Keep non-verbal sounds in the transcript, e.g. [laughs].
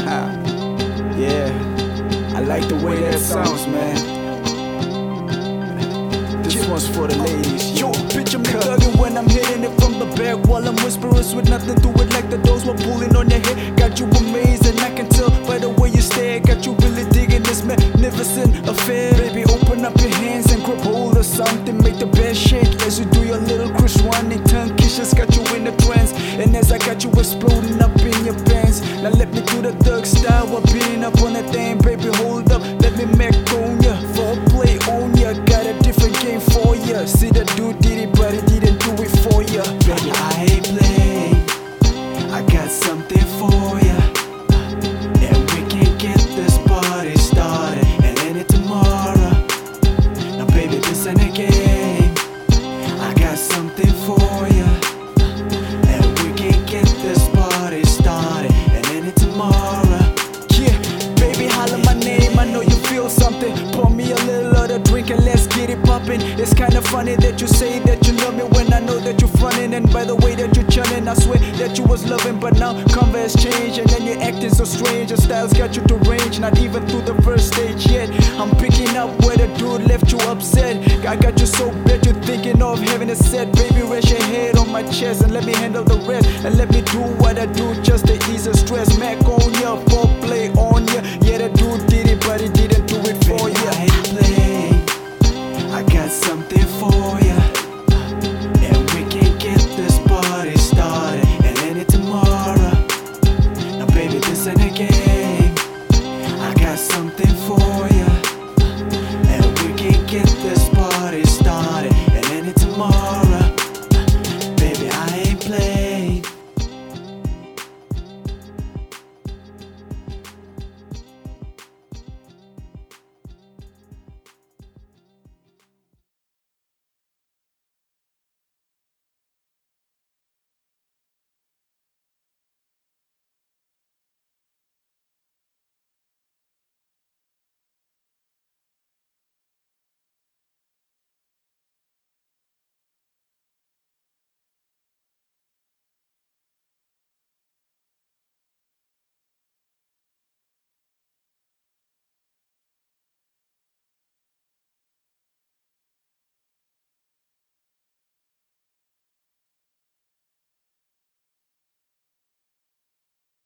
[laughs] yeah, I like the way that sounds, man. This one's for the ladies. Yo, bitch, I'm thugging when I'm hitting it from the back while I'm whispering with nothing to it like the doors were pulling on your head. Got you amazed, and I can tell by the way you stare. Got you really digging this magnificent affair. Baby, open up your hands and grab hold of something. Make the bed shake as you do your little Chris Ronnie tongue kisses. Got you in the trance, and as I got you exploding up in your pants. Now let me do the thug style while beating up on that thing, baby. Hold up, let me make on ya. For play on ya, got a different game for ya. See the dude did it, but he didn't do it for ya. Baby, I ain't playing. Something. Pour me a little of the drink and let's get it poppin'. It's kinda funny that you say that you love me when I know that you're frontin'. And by the way that you're chillin', I swear that you was loving, but now converse change and then you're acting so strange. Your style's got you deranged, not even through the first stage yet. I'm picking up where the dude left you upset. I got you so bad you're thinking of having a set. Baby, rest your head on my chest and let me handle the rest. And let me do what I do just to ease. Mac